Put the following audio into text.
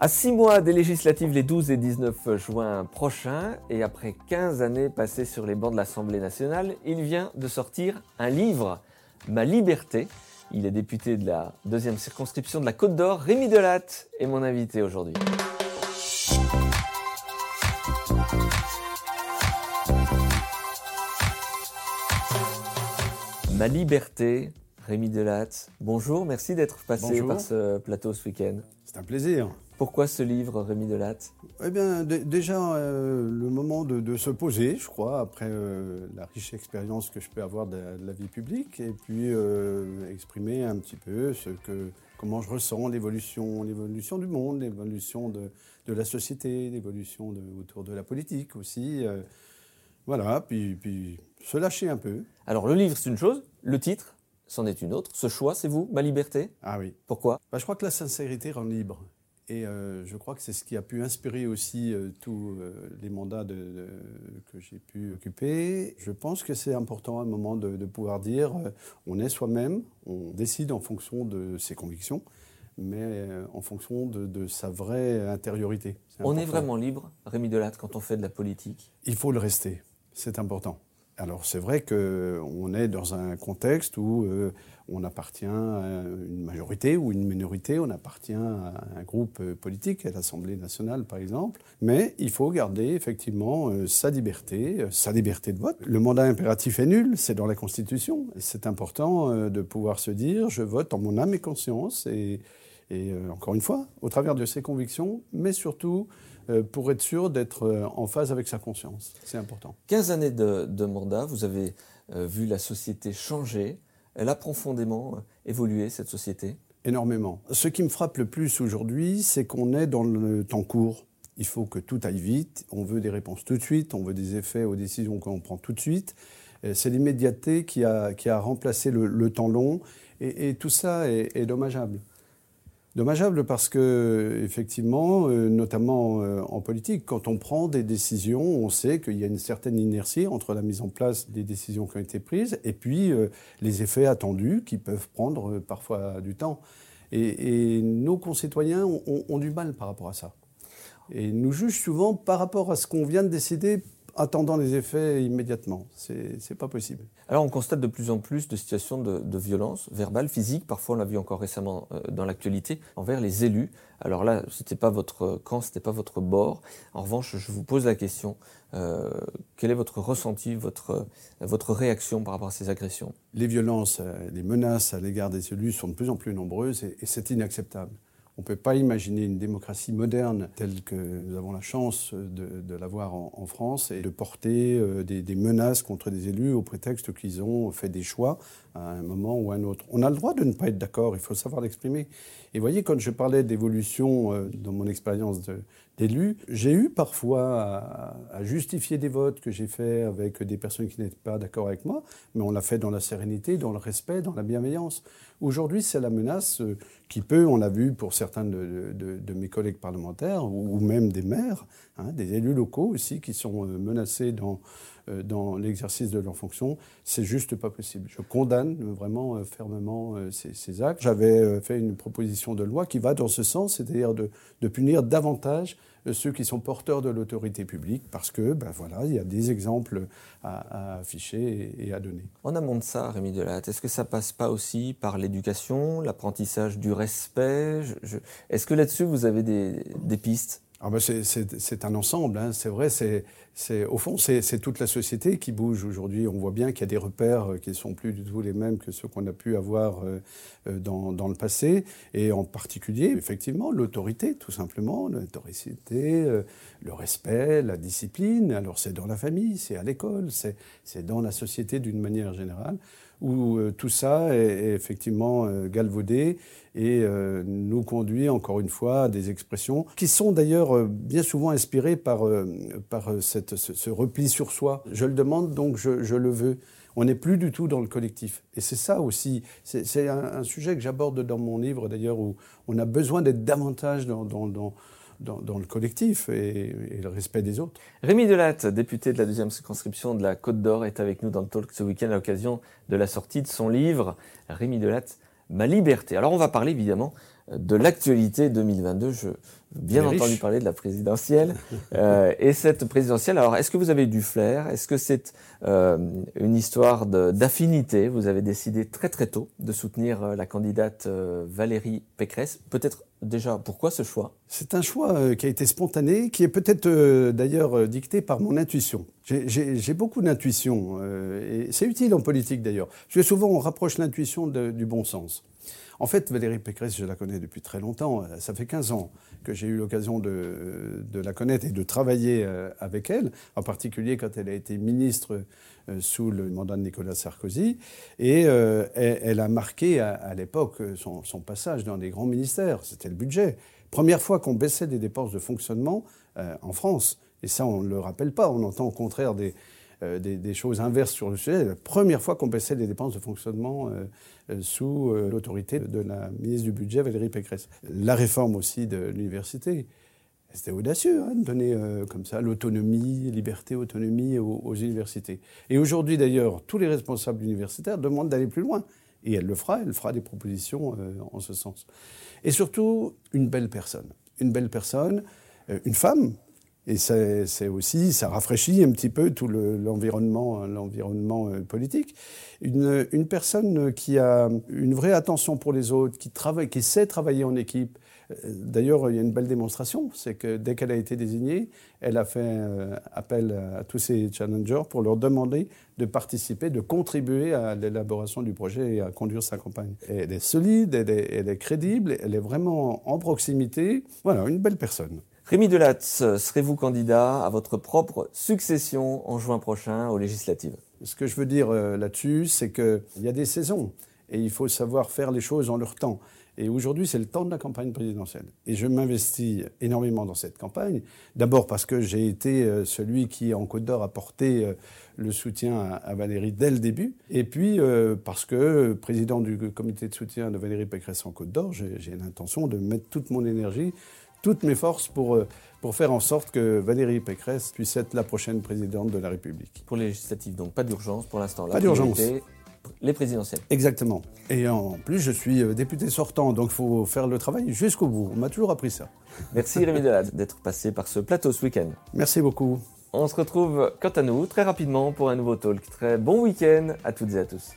À six mois des législatives les 12 et 19 juin prochains, et après 15 années passées sur les bancs de l'Assemblée nationale, il vient de sortir un livre, Ma liberté. Il est député de la deuxième circonscription de la Côte d'Or. Rémi Delatte est mon invité aujourd'hui. Ma liberté, Rémi Delatte. Bonjour, merci d'être passé Bonjour. par ce plateau ce week-end. C'est un plaisir. Pourquoi ce livre, Rémi Delatte Eh bien, déjà, euh, le moment de, de se poser, je crois, après euh, la riche expérience que je peux avoir de, de la vie publique, et puis euh, exprimer un petit peu ce que, comment je ressens l'évolution, l'évolution du monde, l'évolution de, de la société, l'évolution autour de la politique aussi. voilà, puis, puis se lâcher un peu. Alors le livre, c'est une chose, le titre, c'en est une autre. Ce choix, c'est vous, Ma liberté? Ah oui. Pourquoi? Bah, je crois que la sincérité rend libre. Et euh, je crois que c'est ce qui a pu inspirer aussi euh, tous euh, les mandats de- de- que j'ai pu occuper. Je pense que c'est important à un moment de, de pouvoir dire on est soi-même, on décide en fonction de ses convictions, mais en fonction de, sa vraie intériorité. On est vraiment libre, Rémi Delatte, quand on fait de la politique? Il faut le rester, c'est important. Alors c'est vrai qu'on est dans un contexte où euh, on appartient à une majorité ou une minorité, on appartient à un groupe politique, à l'Assemblée nationale par exemple, mais il faut garder effectivement euh, sa liberté, euh, sa liberté de vote. Le mandat impératif est nul, c'est dans la Constitution. C'est important de pouvoir se dire je vote en mon âme et conscience et euh, encore une fois, au travers de ses convictions, mais surtout euh, pour être sûr d'être euh, en phase avec sa conscience. C'est important. 15 années de, de mandat, vous avez vu la société changer. Elle a profondément évolué, cette société? Énormément. Ce qui me frappe le plus aujourd'hui, c'est qu'on est dans le temps court. Il faut que tout aille vite. On veut des réponses tout de suite. On veut des effets aux décisions qu'on prend tout de suite. C'est l'immédiateté qui a, qui a remplacé le, le temps long. Et, et tout ça est, est dommageable. Dommageable parce que, effectivement, euh, notamment euh, en politique, quand on prend des décisions, on sait qu'il y a une certaine inertie entre la mise en place des décisions qui ont été prises et puis euh, les effets attendus qui peuvent prendre parfois du temps. Et, nos concitoyens ont- ont du mal par rapport à ça. Et nous jugent souvent par rapport à ce qu'on vient de décider, attendant les effets immédiatement. C'est pas possible. Alors on constate de plus en plus de situations de, de violence verbale, physique. Parfois, on l'a vu encore récemment euh, dans l'actualité, envers les élus. Alors là, c'était pas votre camp, c'était pas votre bord. En revanche, je vous pose la question euh, quel est votre ressenti, votre votre réaction par rapport à ces agressions? Les violences, euh, les menaces à l'égard des élus sont de plus en plus nombreuses et, et c'est inacceptable. On ne peut pas imaginer une démocratie moderne telle que nous avons la chance de, l'avoir en, France et de porter euh, des menaces contre des élus au prétexte qu'ils ont fait des choix à un moment ou à un autre. On a le droit de ne pas être d'accord, il faut savoir l'exprimer. Et voyez, quand je parlais d'évolution euh, dans mon expérience d'élu, j'ai eu parfois à, justifier des votes que j'ai faits avec des personnes qui n'étaient pas d'accord avec moi, mais on l'a fait dans la sérénité, dans le respect, dans la bienveillance. Aujourd'hui, c'est la menace euh, qui peut, on l'a vu pour certains de, mes collègues parlementaires ou, même des maires, hein, des élus locaux aussi qui sont euh, menacés dans, dans l'exercice de leurs fonctions. C'est juste pas possible. Je condamne euh, vraiment euh, fermement euh, ces, actes. J'avais euh, fait une proposition de loi qui va dans ce sens, c'est-à-dire de, punir davantage euh, ceux qui sont porteurs de l'autorité publique parce que, ben voilà, il y a des exemples à, à afficher et, à donner. En amont de ça, Rémi Delatte, est-ce que ça passe pas aussi par l'éducation, l'apprentissage du respect? Est-ce que là-dessus, vous avez des pistes? Ah ben c'est- un ensemble, hein. c'est vrai. C'est au fond, c'est toute la société qui bouge aujourd'hui. On voit bien qu'il y a des repères euh, qui ne sont plus du tout les mêmes que ceux qu'on a pu avoir euh, euh, dans, le passé. Et en particulier, effectivement, l'autorité, tout simplement, l'autorité, le respect, la discipline. Alors c'est dans la famille, c'est à l'école, c'est dans la société d'une manière générale où tout ça est, effectivement galvaudé et nous conduit encore une fois à des expressions qui sont d'ailleurs euh, bien souvent inspirées par, euh, par euh, cette, ce, repli sur soi. Je le demande donc je, je le veux. On n'est plus du tout dans le collectif. Et c'est ça aussi, c'est un, un sujet que j'aborde dans mon livre d'ailleurs où on a besoin d'être davantage dans, dans, dans, dans, dans le collectif et, et le respect des autres. Rémi Delatte, député de la deuxième circonscription de la Côte d'Or, est avec nous dans le talk ce week-end à l'occasion de la sortie de son livre Rémi Delatte, Ma liberté. Alors on va parler évidemment de l'actualité 2022. Je bien entendu parler de la présidentielle. Euh, et cette présidentielle, alors est-ce que vous avez du flair? Est-ce que c'est euh, une histoire d'affinité? Vous avez décidé très très tôt de soutenir euh, la candidate euh, Valérie Pécresse. Peut-être déjà, pourquoi ce choix? C'est un choix euh, qui a été spontané, qui est peut-être d'ailleurs dicté par mon intuition. J'ai beaucoup d'intuition, et c'est utile en politique d'ailleurs. Souvent on rapproche l'intuition du bon sens. En fait, Valérie Pécresse, je la connais depuis très longtemps. Ça fait 15 ans que j'ai eu l'occasion de, la connaître et de travailler euh, avec elle, en particulier quand elle a été ministre euh, sous le mandat de Nicolas Sarkozy. Et euh, elle, a marqué à, l'époque son, passage dans des grands ministères. C'était le budget. Première fois qu'on baissait des dépenses de fonctionnement en France. Et ça, on ne le rappelle pas. On entend au contraire des, euh, des, choses inverses sur le sujet. La première fois qu'on baissait les dépenses de fonctionnement euh, euh, sous l'autorité de la ministre du Budget, Valérie Pécresse. La réforme aussi de l'université. C'était audacieux hein, de donner comme ça l'autonomie, liberté, autonomie aux, universités. Et aujourd'hui d'ailleurs, tous les responsables universitaires demandent d'aller plus loin. Et elle le fera, elle fera des propositions en ce sens. Et surtout, une belle personne. Une belle personne, une femme, et ça rafraîchit un petit peu tout l'environnement euh, politique. Une, personne qui a une vraie attention pour les autres, qui, sait travailler en équipe. Euh, d'ailleurs, il y a une belle démonstration, c'est que dès qu'elle a été désignée, elle a fait euh, appel à tous ses challengers pour leur demander de participer, de contribuer à l'élaboration du projet et à conduire sa campagne. elle est solide, elle est crédible, elle est vraiment en proximité. Voilà, une belle personne. Rémi Delatz, serez-vous candidat à votre propre succession en juin prochain aux législatives? Ce que je veux dire euh, là-dessus, c'est qu'il y a des saisons et il faut savoir faire les choses en leur temps. Et aujourd'hui, c'est le temps de la campagne présidentielle. Et je m'investis énormément dans cette campagne. D'abord parce que j'ai été euh, celui qui, en Côte d'Or, a porté euh, le soutien à Valérie dès le début. Et puis parce que, président du comité de soutien de Valérie Pécresse en Côte d'Or, j'ai l'intention de mettre toute mon énergie toutes mes forces pour, euh, pour faire en sorte que Valérie Pécresse puisse être la prochaine présidente de la République. Pour les législatives, donc pas d'urgence pour l'instant. Pas d'urgence. Les présidentielles. Exactement. Et en plus, je suis euh, député sortant, donc il faut faire le travail jusqu'au bout. On m'a toujours appris ça. Merci Rémi Delade d'être passé par ce plateau ce week-end. Merci beaucoup. On se retrouve quant à nous très rapidement pour un nouveau talk. Très bon week-end à toutes et à tous.